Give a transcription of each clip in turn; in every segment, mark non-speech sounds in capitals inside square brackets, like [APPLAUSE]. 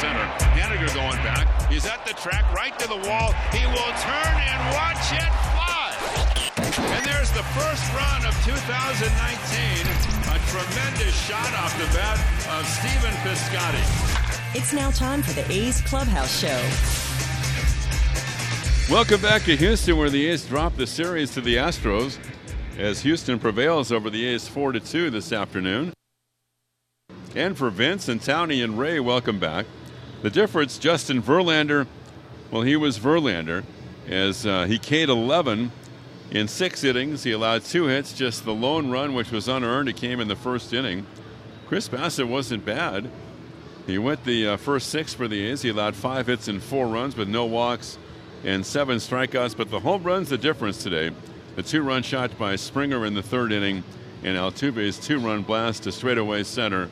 center. Haniger going back. He's at the track, right to the wall. He will turn and watch it fly. And there's the first run of 2019. A tremendous shot off the bat of Stephen Piscotty. It's now time for the A's Clubhouse Show. Welcome back to Houston, where the A's drop the series to the Astros as Houston prevails over the A's 4 to 2 this afternoon. And for Vince and Townie and Ray, welcome back. The difference, Justin Verlander, well, he was Verlander as uh, he K'd 11 in six innings. He allowed two hits, just the lone run, which was unearned. It came in the first inning. Chris Bassitt wasn't bad. He went the uh, first six for the A's. He allowed five hits and four runs with no walks and seven strikeouts. But the home run's the difference today. The two run shot by Springer in the third inning, and Altuve's two run blast to straightaway center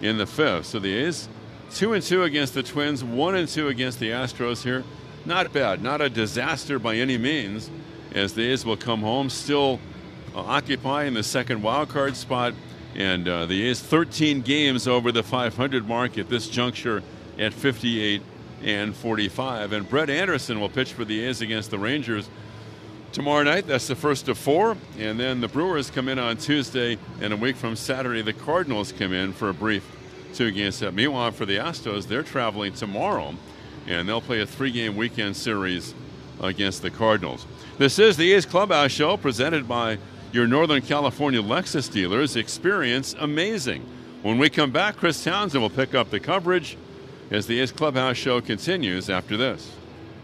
in the fifth. So the A's two and two against the Twins, one and two against the Astros here. Not bad, not a disaster by any means, as the A's will come home still uh, occupying the second wild card spot. And uh, the A's 13 games over the 500 mark at this juncture at 58 and 45. And Brett Anderson will pitch for the A's against the Rangers tomorrow night. That's the first of four. And then the Brewers come in on Tuesday, and a week from Saturday, the Cardinals come in for a brief two game set. Uh, Meanwhile, for the Astros, they're traveling tomorrow, and they'll play a three game weekend series against the Cardinals. This is the A's Clubhouse Show presented by your Northern California Lexus dealers. Experience amazing. When we come back, Chris Townsend will pick up the coverage as the A's Clubhouse show continues after this.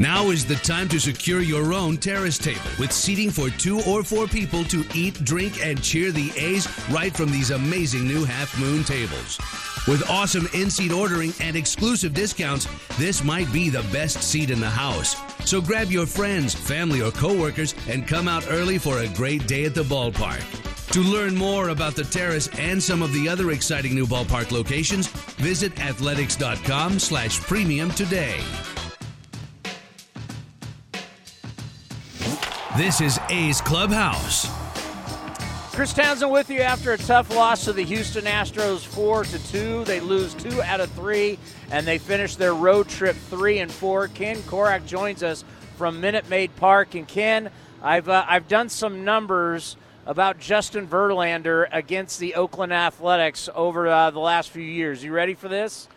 Now is the time to secure your own terrace table with seating for two or four people to eat, drink, and cheer the A's right from these amazing new half moon tables. With awesome in seat ordering and exclusive discounts, this might be the best seat in the house. So grab your friends, family, or coworkers and come out early for a great day at the ballpark. To learn more about the terrace and some of the other exciting new ballpark locations, visit athletics.com slash premium today. This is A's Clubhouse. Chris Townsend with you after a tough loss to the Houston Astros, four to two. They lose two out of three, and they finish their road trip three and four. Ken Korach joins us from Minute Maid Park, and Ken, I've uh, I've done some numbers about Justin Verlander against the Oakland Athletics over uh, the last few years. You ready for this?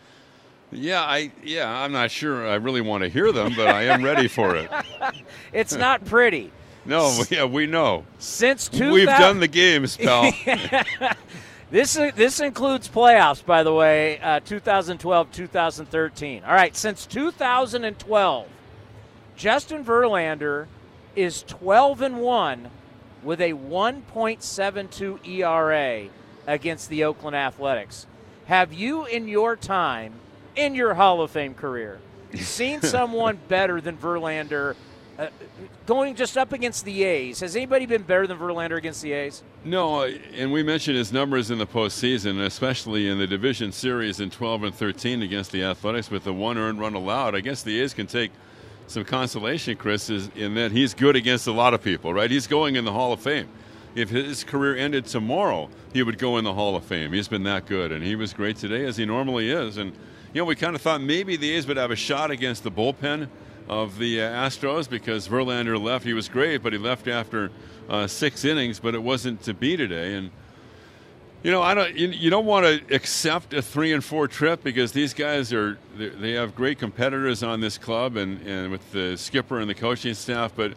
Yeah, I yeah, I'm not sure I really want to hear them, but I am ready for it. [LAUGHS] it's not pretty. No, [LAUGHS] yeah, we know. Since 2000, we've done the games, [LAUGHS] pal. [LAUGHS] this this includes playoffs, by the way, uh, 2012, 2013. All right, since 2012, Justin Verlander is 12 and one with a 1.72 ERA against the Oakland Athletics. Have you, in your time, in your Hall of Fame career, seen someone better than Verlander? Uh, going just up against the A's, has anybody been better than Verlander against the A's? No, and we mentioned his numbers in the postseason, especially in the division series in 12 and 13 against the Athletics with the one earned run allowed. I guess the A's can take some consolation, Chris, is in that he's good against a lot of people, right? He's going in the Hall of Fame. If his career ended tomorrow, he would go in the Hall of Fame. He's been that good, and he was great today, as he normally is. And you know, we kind of thought maybe the A's would have a shot against the bullpen of the uh, Astros because Verlander left. He was great, but he left after uh, six innings. But it wasn't to be today, and you know, I don't. You, you don't want to accept a three and four trip because these guys are they have great competitors on this club and and with the skipper and the coaching staff. But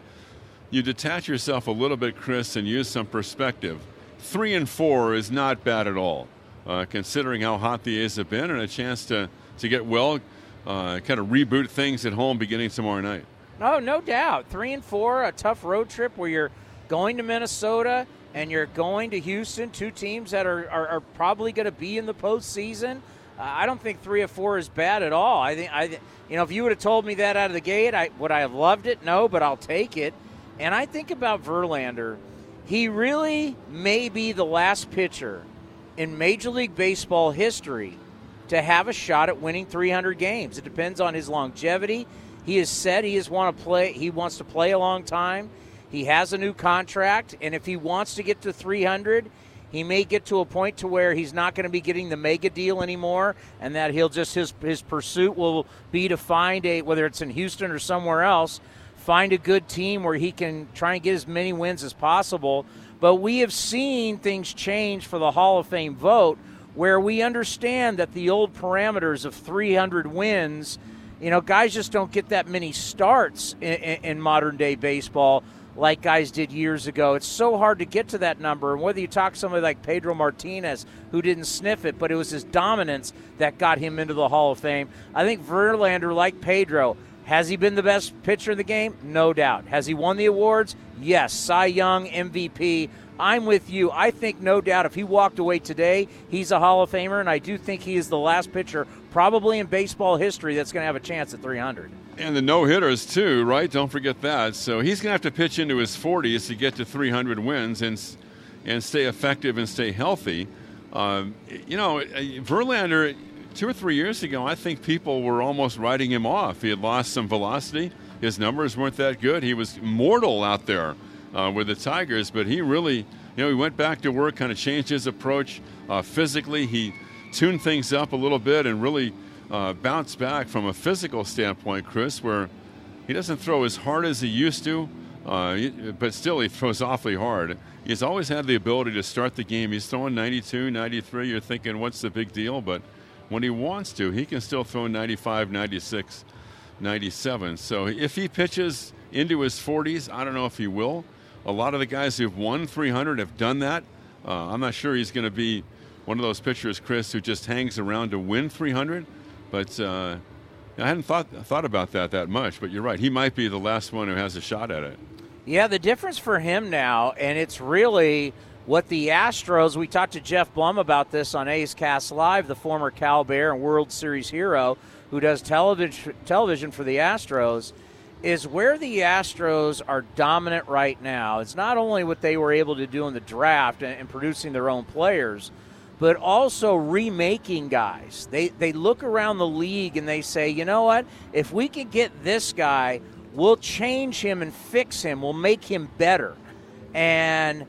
you detach yourself a little bit, Chris, and use some perspective. Three and four is not bad at all, uh, considering how hot the A's have been and a chance to to get well uh, kind of reboot things at home beginning tomorrow night. No, no doubt. Three and four, a tough road trip where you're going to Minnesota and you're going to Houston, two teams that are, are, are probably going to be in the postseason. I don't think three or four is bad at all. I think I, you know, if you would have told me that out of the gate, I would I have loved it? No, but I'll take it. And I think about Verlander. He really may be the last pitcher in Major League Baseball history to have a shot at winning 300 games. It depends on his longevity. He has said he has want to play. He wants to play a long time. He has a new contract, and if he wants to get to 300, he may get to a point to where he's not going to be getting the mega deal anymore, and that he'll just his his pursuit will be to find a whether it's in Houston or somewhere else, find a good team where he can try and get as many wins as possible. But we have seen things change for the Hall of Fame vote, where we understand that the old parameters of 300 wins, you know, guys just don't get that many starts in, in, in modern day baseball like guys did years ago. It's so hard to get to that number. And whether you talk to somebody like Pedro Martinez, who didn't sniff it, but it was his dominance that got him into the Hall of Fame. I think Verlander, like Pedro, has he been the best pitcher in the game? No doubt. Has he won the awards? Yes. Cy Young, MVP. I'm with you. I think, no doubt, if he walked away today, he's a Hall of Famer, and I do think he is the last pitcher, probably in baseball history, that's going to have a chance at 300. And the no hitters, too, right? Don't forget that. So he's going to have to pitch into his 40s to get to 300 wins and, and stay effective and stay healthy. Um, you know, Verlander, two or three years ago, I think people were almost writing him off. He had lost some velocity. His numbers weren't that good. He was mortal out there uh, with the Tigers, but he really, you know, he went back to work, kind of changed his approach uh, physically. He tuned things up a little bit and really uh, bounce back from a physical standpoint, Chris, where he doesn't throw as hard as he used to, uh, but still he throws awfully hard. He's always had the ability to start the game. He's throwing 92, 93. You're thinking, what's the big deal? But when he wants to, he can still throw 95, 96, 97. So if he pitches into his 40s, I don't know if he will. A lot of the guys who've won 300 have done that. Uh, I'm not sure he's going to be one of those pitchers, Chris, who just hangs around to win 300. But uh, I hadn't thought thought about that that much. But you're right; he might be the last one who has a shot at it. Yeah, the difference for him now, and it's really what the Astros. We talked to Geoff Blum about this on A's Cast Live, the former Cal Bear and World Series hero who does television television for the Astros. Is where the Astros are dominant right now. It's not only what they were able to do in the draft and, and producing their own players, but also remaking guys. They they look around the league and they say, you know what? If we could get this guy, we'll change him and fix him. We'll make him better. And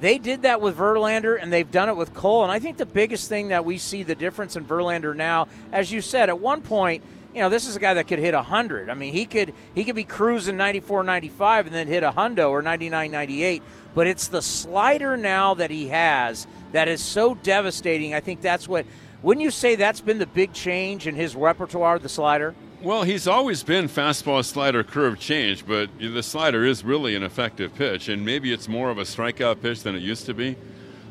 they did that with Verlander and they've done it with Cole. And I think the biggest thing that we see the difference in Verlander now, as you said, at one point, you know, this is a guy that could hit 100. I mean, he could he could be cruising 94 95 and then hit a hundo or 99 98. But it's the slider now that he has that is so devastating. I think that's what. Wouldn't you say that's been the big change in his repertoire, the slider? Well, he's always been fastball slider curve change, but the slider is really an effective pitch, and maybe it's more of a strikeout pitch than it used to be,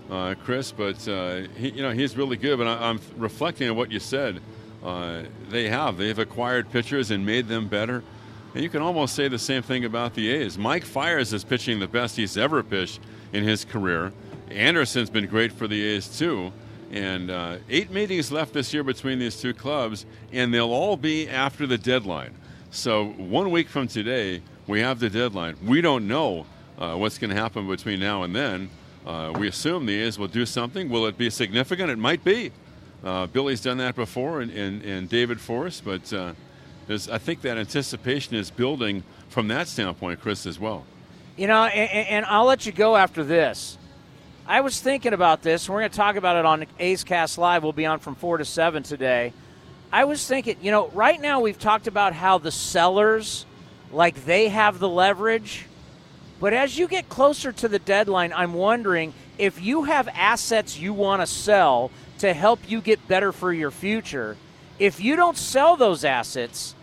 uh, Chris. But uh, he, you know, he's really good. But I, am reflecting on what you said. Uh, they have they've acquired pitchers and made them better, and you can almost say the same thing about the A's. Mike Fiers is pitching the best he's ever pitched in his career. Anderson's been great for the A's too. And uh, eight meetings left this year between these two clubs, and they'll all be after the deadline. So one week from today, we have the deadline. We don't know uh, what's going to happen between now and then. Uh, we assume the A's will do something. Will it be significant? It might be. Uh, Billy's done that before, and, and, and David Forst, but uh, I think that anticipation is building from that standpoint, Chris, as well. You know, and, and I'll let you go after this. I was thinking about this. We're going to talk about it on A's Cast Live. We'll be on from 4 to 7 today. I was thinking, you know, right now we've talked about how the sellers, like they have the leverage. But as you get closer to the deadline, I'm wondering if you have assets you want to sell to help you get better for your future, if you don't sell those assets,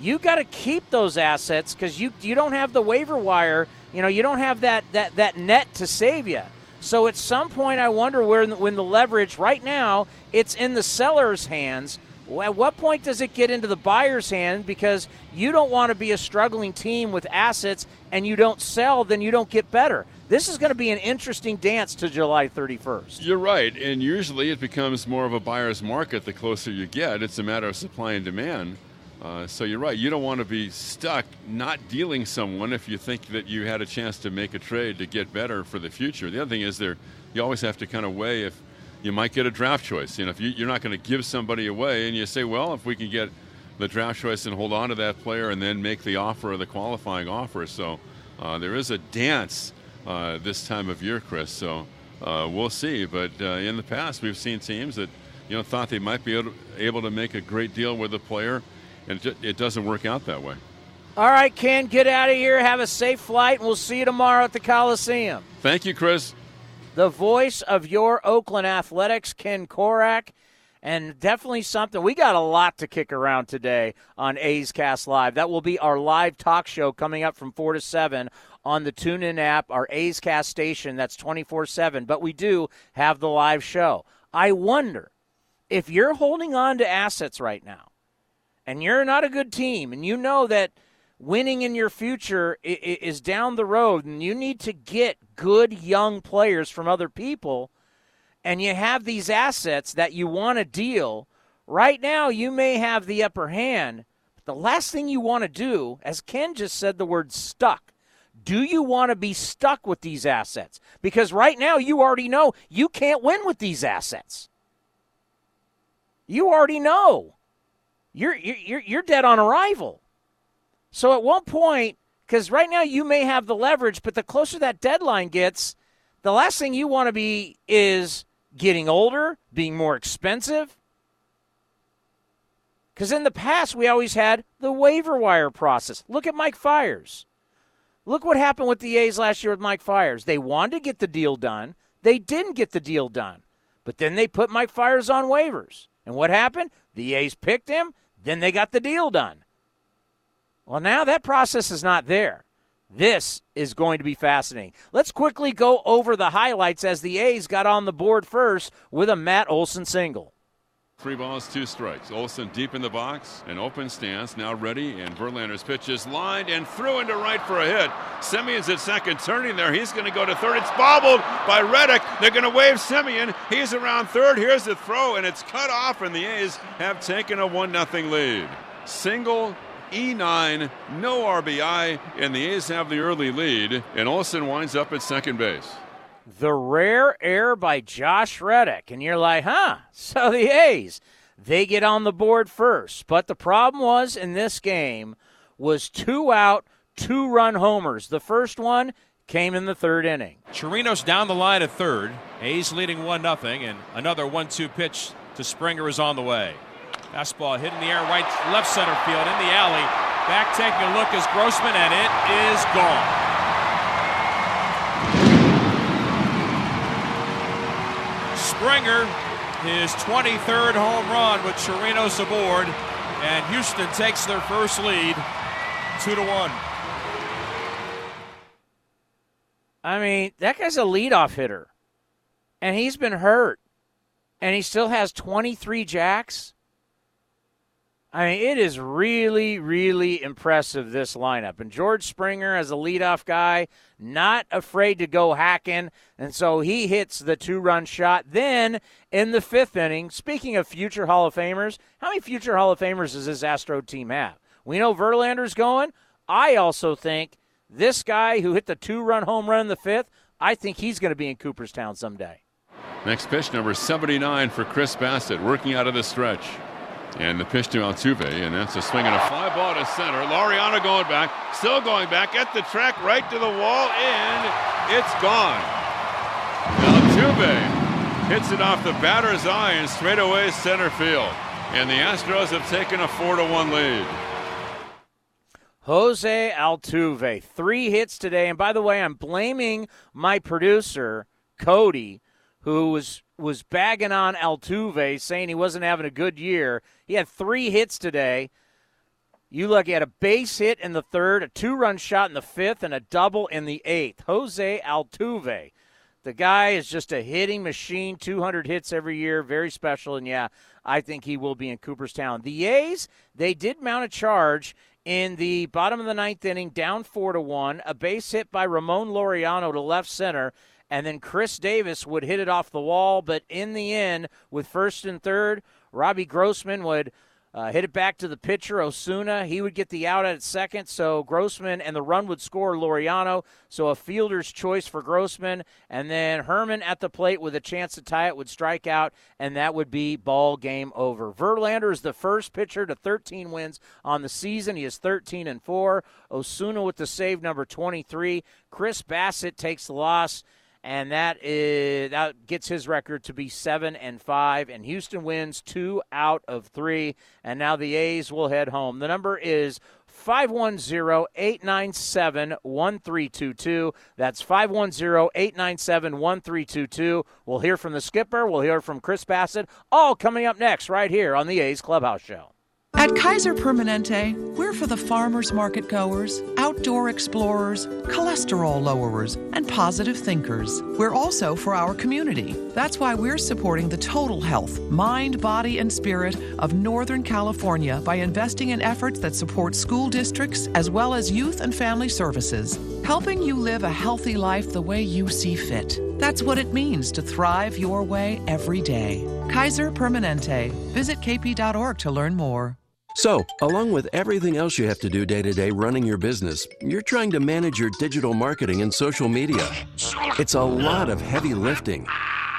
you got to keep those assets because you, you don't have the waiver wire. You know, you don't have that, that, that net to save you. So at some point, I wonder where when the leverage right now it's in the seller's hands. At what point does it get into the buyer's hand because you don't want to be a struggling team with assets and you don't sell, then you don't get better? This is going to be an interesting dance to July 31st. You're right, and usually it becomes more of a buyer's market the closer you get. It's a matter of supply and demand. Uh, so you're right. You don't want to be stuck not dealing someone if you think that you had a chance to make a trade to get better for the future. The other thing is there, you always have to kind of weigh if you might get a draft choice. You know, if you, are not going to give somebody away, and you say, well, if we can get the draft choice and hold on to that player, and then make the offer or the qualifying offer. So uh, there is a dance uh, this time of year, Chris. So uh, we'll see. But uh, in the past, we've seen teams that you know thought they might be able to, able to make a great deal with a player and it, it doesn't work out that way. All right, Ken, get out of here. Have a safe flight, and we'll see you tomorrow at the Coliseum. Thank you, Chris. The voice of your Oakland Athletics, Ken Korach And definitely something. We got a lot to kick around today on A's Cast Live. That will be our live talk show coming up from 4 to 7 on the TuneIn app, our A's Cast station. That's 24 7. But we do have the live show. I wonder if you're holding on to assets right now and you're not a good team and you know that winning in your future is down the road and you need to get good young players from other people and you have these assets that you want to deal right now you may have the upper hand but the last thing you want to do as ken just said the word stuck do you want to be stuck with these assets because right now you already know you can't win with these assets you already know you're you're you're dead on arrival. So at one point, because right now you may have the leverage, but the closer that deadline gets, the last thing you want to be is getting older, being more expensive. Because in the past, we always had the waiver wire process. Look at Mike Fiers. Look what happened with the A's last year with Mike Fiers. They wanted to get the deal done. They didn't get the deal done. But then they put Mike Fiers on waivers. And what happened? The A's picked him. Then they got the deal done. Well, now that process is not there. This is going to be fascinating. Let's quickly go over the highlights as the A's got on the board first with a Matt Olson single. Three balls, two strikes. Olson deep in the box, an open stance, now ready, and Verlander's pitch is lined and threw into right for a hit. Semien's at second, turning there. He's going to go to third. It's bobbled by Reddick. They're going to wave Semien. He's around third. Here's the throw, and it's cut off, and the A's have taken a 1 0 lead. Single E9, no RBI, and the A's have the early lead, and Olson winds up at second base the rare air by Josh Reddick. And you're like, huh? So the A's, they get on the board first. But the problem was in this game was two out, two run homers. The first one came in the third inning. Chirinos down the line at third. A's leading 1 0, and another 1 2 pitch to Springer is on the way. Fastball hit in the air, right left center field in the alley. Back taking a look is Grossman, and it is gone. Springer, his 23rd home run with Chirinos aboard, and Houston takes their first lead, two to one. I mean, that guy's a leadoff hitter, and he's been hurt, and he still has 23 jacks. I mean, it is really, really impressive, this lineup. And George Springer, as a leadoff guy, not afraid to go hacking. And so he hits the two run shot. Then in the fifth inning, speaking of future Hall of Famers, how many future Hall of Famers does this Astro team have? We know Verlander's going. I also think this guy who hit the two run home run in the fifth, I think he's going to be in Cooperstown someday. Next pitch, number 79 for Chris Bassitt, working out of the stretch. And the pitch to Altuve, and that's a swing and a fly ball to center. Laureano going back, still going back at the track, right to the wall, and it's gone. Altuve hits it off the batter's eye and straight away center field. And the Astros have taken a 4 to 1 lead. Jose Altuve, three hits today. And by the way, I'm blaming my producer, Cody, who was was bagging on Altuve, saying he wasn't having a good year. He had three hits today. You look at a base hit in the third, a two run shot in the fifth, and a double in the eighth. Jose Altuve, The guy is just a hitting machine, 200 hits every year, very special. And yeah, I think he will be in Cooperstown. The A's, they did mount a charge in the bottom of the ninth inning, down four to one. A base hit by Ramon Laureano to left center, and then Khris Davis would hit it off the wall. But in the end, with first and third, Robbie Grossman would uh, hit it back to the pitcher, Osuna. He would get the out at second, so Grossman and the run would score Laureano. So a fielder's choice for Grossman. And then Herman at the plate with a chance to tie it would strike out, and that would be ball game over. Verlander is the first pitcher to 13 wins on the season. He is 13 and 4. Osuna with the save number 23. Chris Bassitt takes the loss and that is that gets his record to be seven and five. And Houston wins two out of three, and now the A's will head home. The number is 510-897-1322. That's 510-897-1322. We'll hear from the skipper. We'll hear from Chris Bassitt. All coming up next right here on the A's Clubhouse Show. At Kaiser Permanente, we're for the farmers market goers, outdoor explorers, cholesterol lowerers, and positive thinkers. We're also for our community. That's why we're supporting the total health, mind, body, and spirit of Northern California by investing in efforts that support school districts as well as youth and family services, helping you live a healthy life the way you see fit. That's what it means to thrive your way every day. Kaiser Permanente. Visit kp.org to learn more. So, along with everything else you have to do day to day running your business, you're trying to manage your digital marketing and social media. It's a lot of heavy lifting.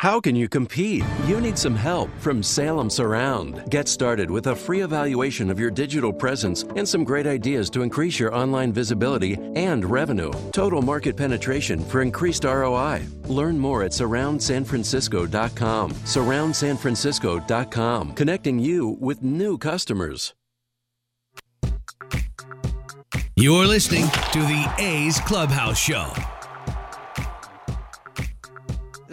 How can you compete? You need some help from Salem Surround. Get started with a free evaluation of your digital presence and some great ideas to increase your online visibility and revenue. Total market penetration for increased ROI. Learn more at surroundsanfrancisco.com. Surroundsanfrancisco.com, connecting you with new customers. You're listening to the A's Clubhouse Show.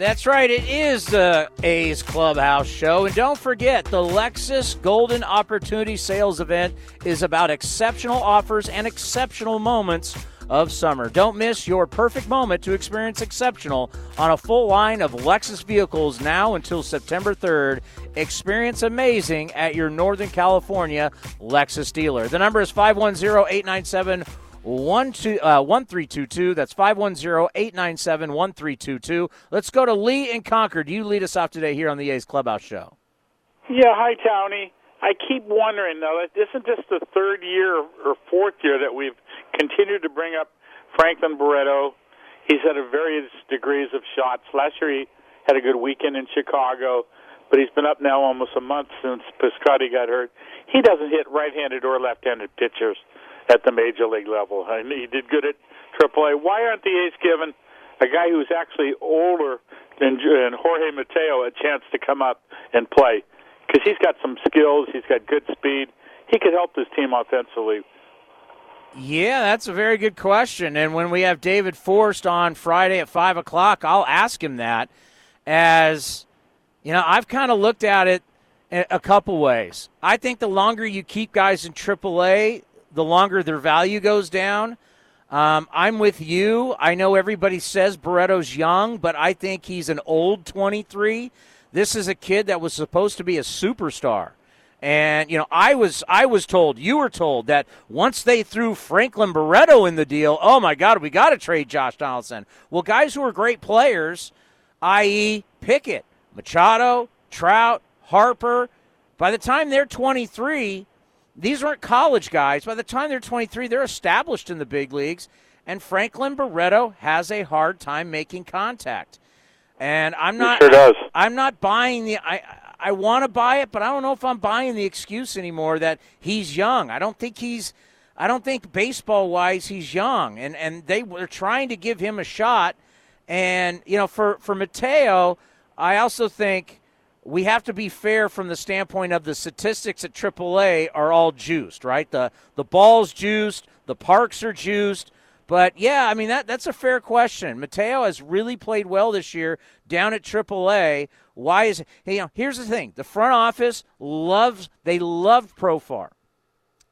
That's right. It is the A's Clubhouse Show. And don't forget, the Lexus Golden Opportunity Sales Event is about exceptional offers and exceptional moments of summer. Don't miss your perfect moment to experience exceptional on a full line of Lexus vehicles now until September 3rd. Experience amazing at your Northern California Lexus dealer. The number is 510 897 1322. Uh, That's 510 897 1322. Let's go to Lee in Concord. You lead us off today here on the A's Clubhouse Show. Yeah, hi, Tony. I keep wondering, though, isn't this the third year or fourth year that we've continued to bring up Franklin Barreto? He's had a various degrees of shots. Last year he had a good weekend in Chicago, but he's been up now almost a month since Piscotty got hurt. He doesn't hit right-handed or left-handed pitchers at the major league level. I mean, he did good at AAA. Why aren't the A's given a guy who's actually older than, than Jorge Mateo a chance to come up and play? Because he's got some skills, he's got good speed. He could help this team offensively. Yeah, that's a very good question. And when we have David Forst on Friday at 5 o'clock, I'll ask him that. As, you know, I've kind of looked at it a couple ways. I think the longer you keep guys in AAA, the longer their value goes down. Um, I'm with you. I know everybody says Barreto's young, but I think he's an old 23. This is a kid that was supposed to be a superstar. And you know, I was I was told, you were told that once they threw Franklin Barreto in the deal, oh my God, we got to trade Josh Donaldson. Well, guys who are great players, i.e., Pickett, Machado, Trout, Harper, by the time they're 23, these weren't college guys. By the time they're 23, they're established in the big leagues. And Franklin Barreto has a hard time making contact. And I'm not. Sure does. I'm not buying the. I I want to buy it, but I don't know if I'm buying the excuse anymore that he's young. I don't think he's. I don't think baseball wise he's young, and and they were trying to give him a shot. And you know, for for Mateo, I also think we have to be fair from the standpoint of the statistics at AAA are all juiced, right? The the ball's juiced, the parks are juiced. But yeah, I mean that that's a fair question. Mateo has really played well this year down at AAA. Why is you know? Here's the thing: the front office loves they loved Profar,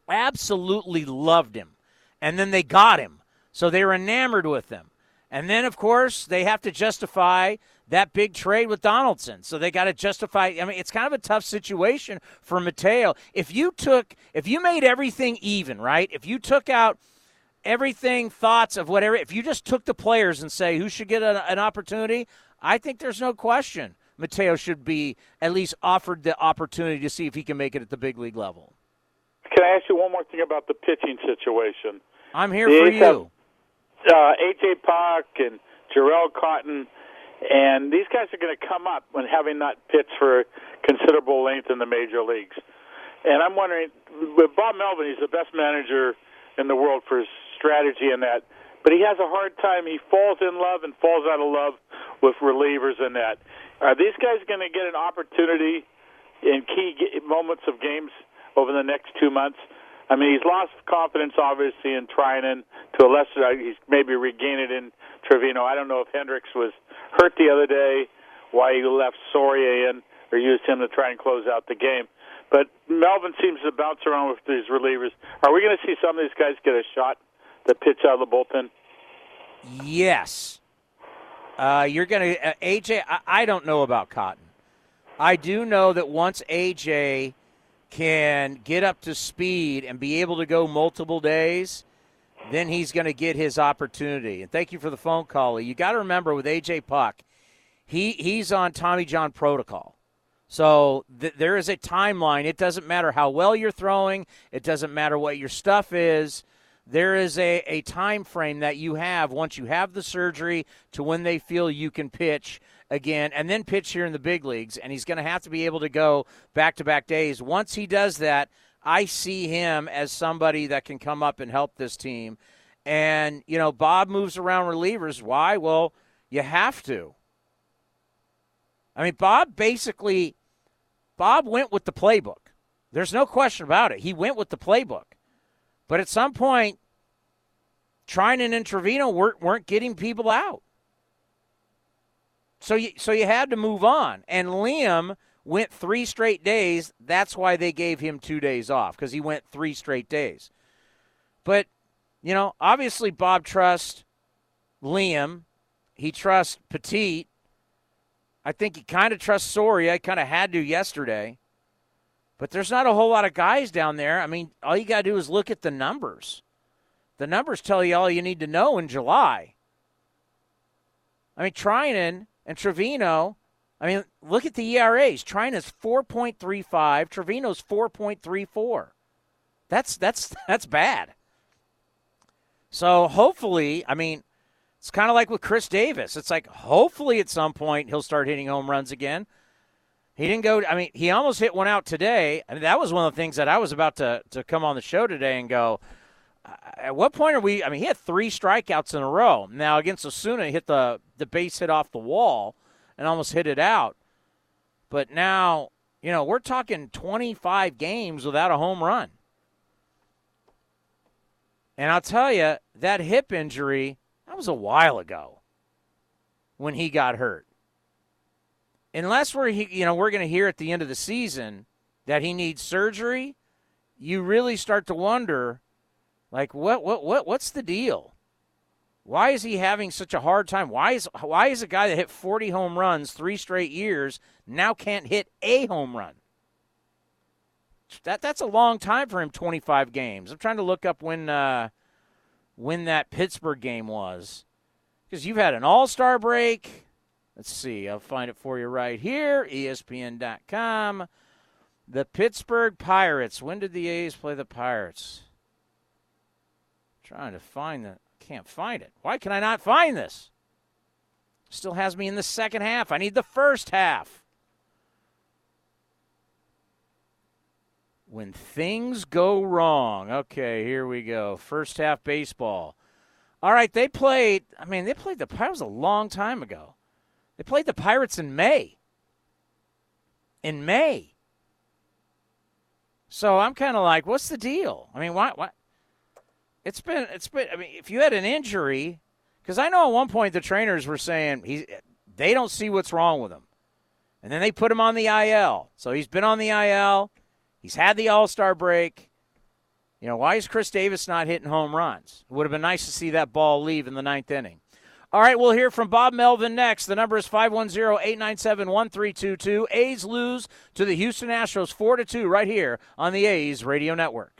absolutely loved him, and then they got him, so they were enamored with him. And then, of course, they have to justify that big trade with Donaldson. So they got to justify. I mean, it's kind of a tough situation for Mateo. If you took, if you made everything even, right? If you took out everything, thoughts of whatever, if you just took the players and say who should get a, an opportunity, I think there's no question Mateo should be at least offered the opportunity to see if he can make it at the big league level. Can I ask you one more thing about the pitching situation? I'm here the for you. Have, uh, AJ Puk and Jharel Cotton and these guys are going to come up when having not pitched for considerable length in the major leagues. And I'm wondering, with Bob Melvin, he's the best manager in the world for strategy and that. But he has a hard time. He falls in love and falls out of love with relievers and that. Are these guys going to get an opportunity in key moments of games over the next two months? I mean, he's lost confidence, obviously, in Treinen to a lesser. Uh, he's maybe regained it in Trivino. I don't know if Hendriks was hurt the other day, why he left Soria in or used him to try and close out the game. But Melvin seems to bounce around with these relievers. Are we going to see some of these guys get a shot to pitch out of the bullpen? Yes. Uh, you're going to uh, AJ. I, I don't know about Cotton. I do know that once AJ can get up to speed and be able to go multiple days, then he's going to get his opportunity. And thank you for the phone call. You got to remember with AJ Puk, he he's on Tommy John protocol. So th- there is a timeline. It doesn't matter how well you're throwing. It doesn't matter what your stuff is. There is a, a time frame that you have once you have the surgery to when they feel you can pitch again and then pitch here in the big leagues. And he's going to have to be able to go back to back days. Once he does that, I see him as somebody that can come up and help this team. And, you know, Bob moves around relievers. Why? Well, you have to. I mean, Bob basically Bob went with the playbook. There's no question about it. He went with the playbook. But at some point, Treinen and Trivino weren't, weren't getting people out. So you, so you had to move on. And Liam – went three straight days. That's why they gave him two days off because he went three straight days. But, you know, obviously Bob trusts Liam. He trusts Petit. I think he kind of trusts Soria. He kind of had to yesterday. But there's not a whole lot of guys down there. I mean, all you got to do is look at the numbers. The numbers tell you all you need to know in July. I mean, Treinen and Trivino I mean, look at the ERAs. Treinen's 4.35, Trivino's 4.34. That's that's that's bad. So hopefully, I mean, it's kind of like with Khris Davis. It's like hopefully at some point he'll start hitting home runs again. He didn't go. I mean, he almost hit one out today. I mean, that was one of the things that I was about to to come on the show today and go. Uh, at what point are we? I mean, he had three strikeouts in a row. Now against Osuna, he hit the the base hit off the wall and almost hit it out. But now, you know, we're talking 25 games without a home run. And I'll tell you, that hip injury, that was a while ago when he got hurt. Unless we're, you know, we're going to hear at the end of the season that he needs surgery, you really start to wonder, like, what, what, what, what's the deal? Why is he having such a hard time? Why is why is a guy that hit 40 home runs three straight years now can't hit a home run? That that's a long time for him. 25 games. I'm trying to look up when uh, when that Pittsburgh game was, because you've had an All Star break. Let's see. I'll find it for you right here. ESPN.com. The Pittsburgh Pirates. When did the A's play the Pirates? trying to find that can't find it. Why can I not find this? Still has me in the second half. I need the first half. When things go wrong. Okay, here we go. First half baseball. All right, they played. I mean, they played the Pirates a long time ago. They played the Pirates in May. In May. So I'm kind of like, what's the deal? I mean, why, why? It's been it's been. I mean, if you had an injury, because I know at one point the trainers were saying he they don't see what's wrong with him, and then they put him on the IL. So he's been on the IL. He's had the All Star break. You know, why is Khris Davis not hitting home runs? It would have been nice to see that ball leave in the ninth inning. All right, we'll hear from Bob Melvin next. The number is 510-897-1322. A's lose to the Houston Astros 4 to 2 right here on the A's Radio Network.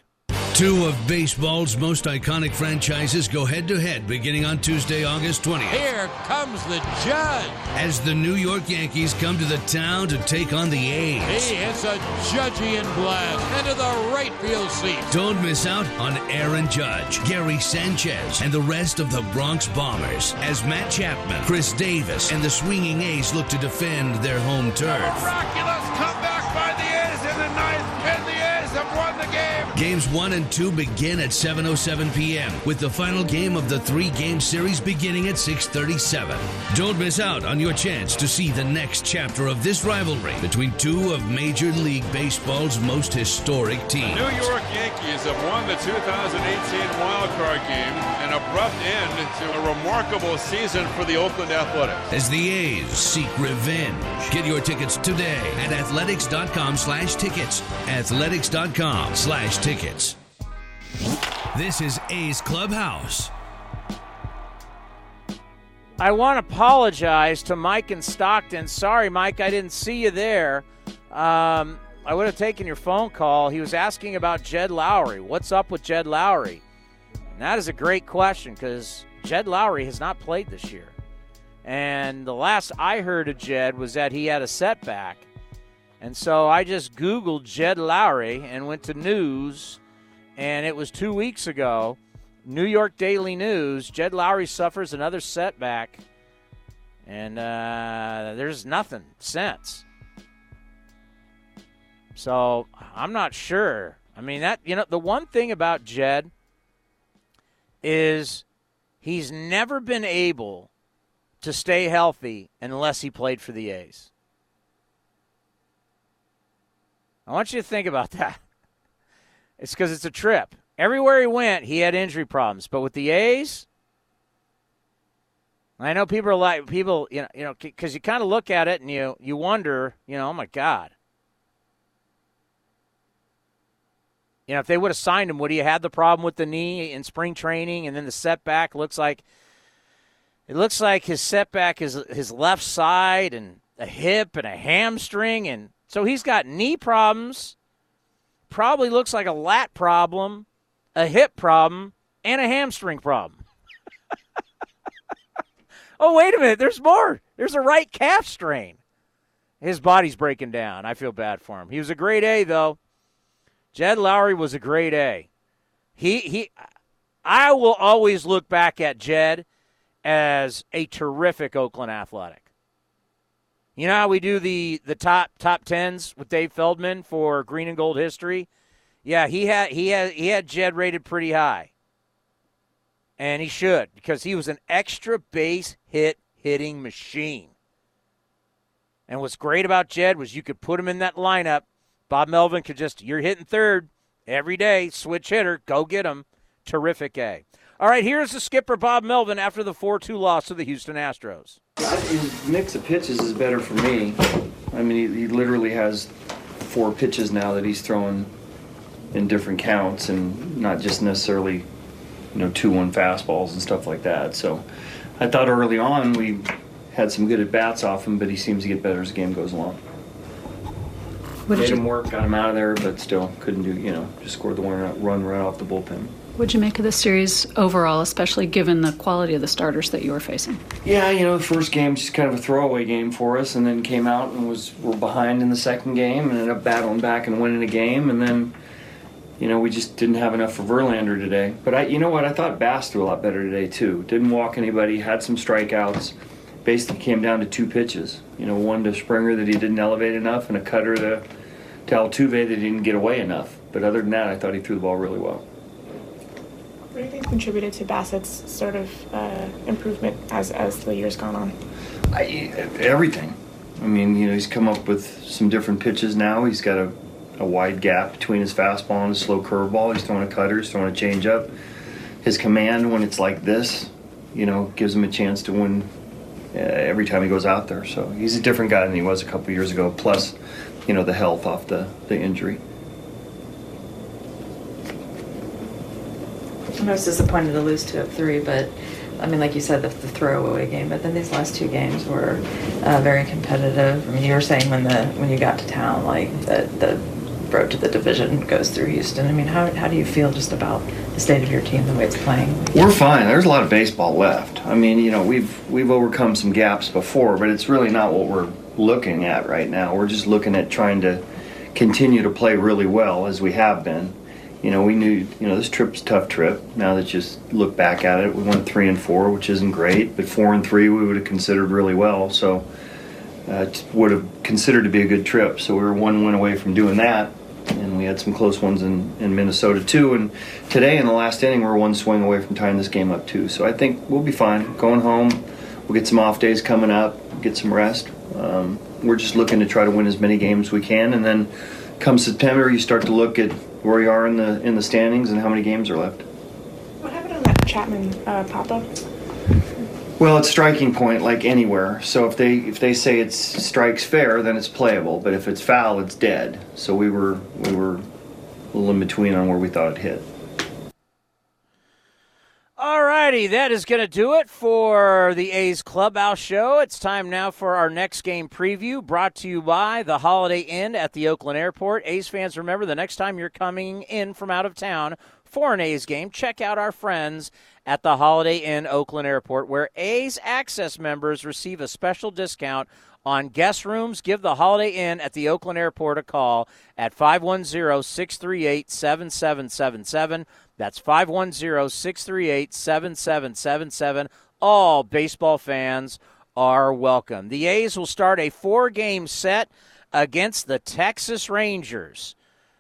Two of baseball's most iconic franchises go head to head beginning on Tuesday, August 20th. Here comes the judge. As the New York Yankees come to the town to take on the A's. He hits a Judgian blast into the right field seat. Don't miss out on Aaron Judge, Gary Sanchez, and the rest of the Bronx Bombers as Matt Chapman, Khris Davis, and the swinging A's look to defend their home turf. Miraculous comeback Games 1 and 2 begin at 7:07 p.m. with the final game of the 3-game series beginning at 6:37. Don't miss out on your chance to see the next chapter of this rivalry between two of Major League Baseball's most historic teams. The New York Yankees have won the 2018 wild card game, an abrupt end to a remarkable season for the Oakland Athletics. As the A's seek revenge. Get your tickets today at athletics.com slash tickets. This is A's Clubhouse. I want to apologize to Mike in Stockton. Sorry, Mike, I didn't see you there. Um, I would have taken your phone call. He was asking about Jed Lowrie. What's up with Jed Lowrie? And that is a great question because Jed Lowrie has not played this year. And the last I heard of Jed was that he had a setback. And so I just Googled Jed Lowrie and went to news, and it was two weeks ago. New York Daily News Jed Lowrie suffers another setback, and uh, there's nothing since. So I'm not sure. I mean, that, you know, the one thing about Jed is he's never been able to stay healthy unless he played for the A's. I want you to think about that. It's because it's a trip. Everywhere he went, he had injury problems. But with the A's, I know people are like people, you know, you know, because you kind of look at it and you you wonder, you know, oh my God. You know, if they would have signed him, would he have had the problem with the knee in spring training, and then the setback looks like it looks like his setback is his left side and a hip and a hamstring, and so he's got knee problems. Probably looks like a lat problem, a hip problem, and a hamstring problem. [LAUGHS] oh, wait a minute. There's more. There's a right calf strain. His body's breaking down. I feel bad for him. He was a great A, though. Jed Lowrie was a great A. He he I will always look back at Jed as a terrific Oakland athletic. You know how we do the the top top tens with Dave Feldman for green and gold history? Yeah, he had he had he had Jed rated pretty high. And he should, because he was an extra base hit hitting machine. And what's great about Jed was you could put him in that lineup Bob Melvin could just, you're hitting third every day, switch hitter, go get him. Terrific A. All right, here's the skipper, Bob Melvin, after the 4 2 loss to the Houston Astros. His mix of pitches is better for me. I mean, he, he literally has four pitches now that he's throwing in different counts and not just necessarily, you know, 2 1 fastballs and stuff like that. So I thought early on we had some good at bats off him, but he seems to get better as the game goes along. What Made did him you, work, got him out of there, but still couldn't do, you know, just scored the one run right off the bullpen. What'd you make of the series overall, especially given the quality of the starters that you were facing? Yeah, you know, the first game just kind of a throwaway game for us, and then came out and was we're behind in the second game, and ended up battling back and winning a game, and then, you know, we just didn't have enough for Verlander today. But I, you know what, I thought Bass threw a lot better today too. Didn't walk anybody, had some strikeouts. Basically came down to two pitches. You know, one to Springer that he didn't elevate enough, and a cutter to to Altuve that he didn't get away enough. But other than that, I thought he threw the ball really well. What do you think contributed to Bassitt's sort of uh, improvement as, as the years gone on? I, everything. I mean, you know, he's come up with some different pitches now. He's got a, a wide gap between his fastball and his slow curveball. He's throwing a cutter, he's throwing a changeup. His command, when it's like this, you know, gives him a chance to win uh, every time he goes out there. So he's a different guy than he was a couple years ago. Plus, you know, the health off the, the injury. I was disappointed to lose two of three, but I mean, like you said, the, the throwaway game, but then these last two games were uh, very competitive. I mean, you were saying when the when you got to town, like the the road to the division goes through Houston. I mean, how how do you feel just about the state of your team, the way it's playing? We're fine. There's a lot of baseball left. I mean, you know, we've we've overcome some gaps before, but it's really not what we're looking at right now. We're just looking at trying to continue to play really well as we have been you know, we knew, you know, this trip's a tough trip. Now that you just look back at it, we went three and four, which isn't great, but four and three we would have considered really well. So uh, would have considered to be a good trip. So we were one win away from doing that, and we had some close ones in, in Minnesota too. And today in the last inning, we're one swing away from tying this game up too. So I think we'll be fine. Going home, we'll get some off days coming up, get some rest. Um, we're just looking to try to win as many games we can, and then come September, you start to look at where you are in the in the standings and how many games are left. What happened on that Chapman uh, pop up? Well, it's striking point like anywhere. So if they if they say it's strikes fair, then it's playable. But if it's foul, it's dead. So we were we were a little in between on where we thought it hit. All righty, that is going to do it for the A's Clubhouse Show. It's time now for our next game preview brought to you by the Holiday Inn at the Oakland Airport. A's fans, remember the next time you're coming in from out of town for an A's game, check out our friends at the Holiday Inn Oakland Airport, where A's Access members receive a special discount on guest rooms. Give the Holiday Inn at the Oakland Airport a call at 510 638 7777. That's 510 638 7777. All baseball fans are welcome. The A's will start a four game set against the Texas Rangers.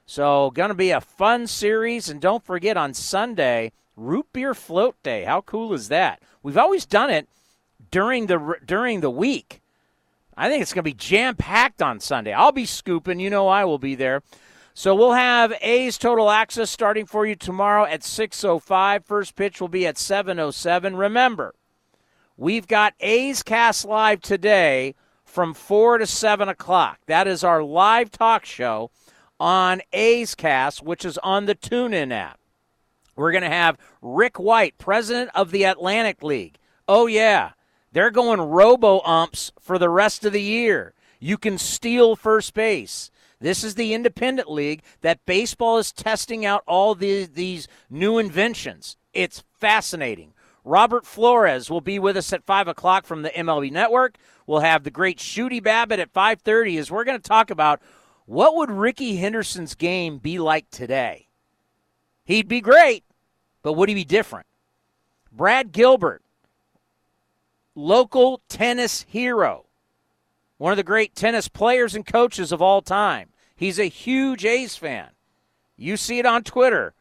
So, going to be a fun series. And don't forget on Sunday, Root Beer Float Day. How cool is that? We've always done it during the during the week. I think it's going to be jam packed on Sunday. I'll be scooping. You know I will be there. So we'll have A's Total Access starting for you tomorrow at 6.05. First pitch will be at 7.07. Remember, we've got A's Cast Live today from 4 to 7 o'clock. That is our live talk show on A's Cast, which is on the TuneIn app. We're going to have Rick White, president of the Atlantic League. Oh, yeah. They're going robo umps for the rest of the year. You can steal first base. This is the independent league that baseball is testing out all the, these new inventions. It's fascinating. Robert Flores will be with us at 5 o'clock from the MLB Network. We'll have the great Shooty Babitt at 5.30 as we're going to talk about what would Rickey Henderson's game be like today. He'd be great, but would he be different? Brad Gilbert, local tennis hero one of the great tennis players and coaches of all time. He's a huge A's fan. You see it on Twitter.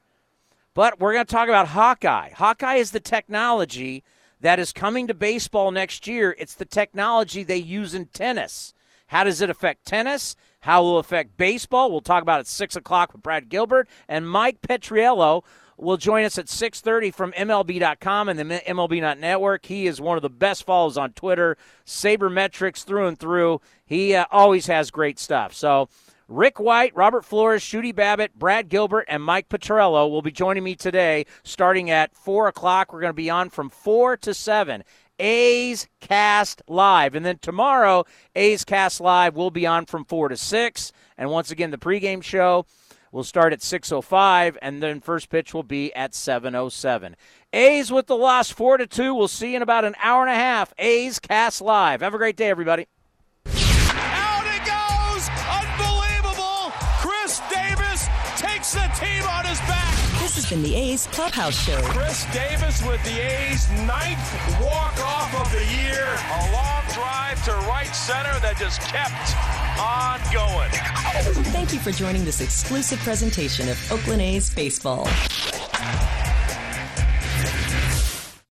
But we're going to talk about Hawkeye. Hawkeye is the technology that is coming to baseball next year. It's the technology they use in tennis. How does it affect tennis? How will it affect baseball? We'll talk about it at 6 o'clock with Brad Gilbert and Mike Petriello will join us at 6.30 from MLB.com and the MLB Network. He is one of the best follows on Twitter, sabermetrics through and through. He uh, always has great stuff. So Rick White, Robert Flores, Shooty Babitt, Brad Gilbert, and Mike Petriello will be joining me today starting at 4 o'clock. We're going to be on from 4 to 7. A's Cast Live. And then tomorrow, A's Cast Live will be on from 4 to 6. And once again, the pregame show will start at 6:05, and then first pitch will be at 7:07. A's with the loss, four to two. We'll see you in about an hour and a half. A's Cast Live. Have a great day, everybody. Out it goes! Unbelievable! Khris Davis takes the team on his back. This has been the A's Clubhouse Show. Khris Davis with the A's ninth walk-off of the year. A long drive to right center that just kept on going. Thank you for joining this exclusive presentation of Oakland A's Baseball.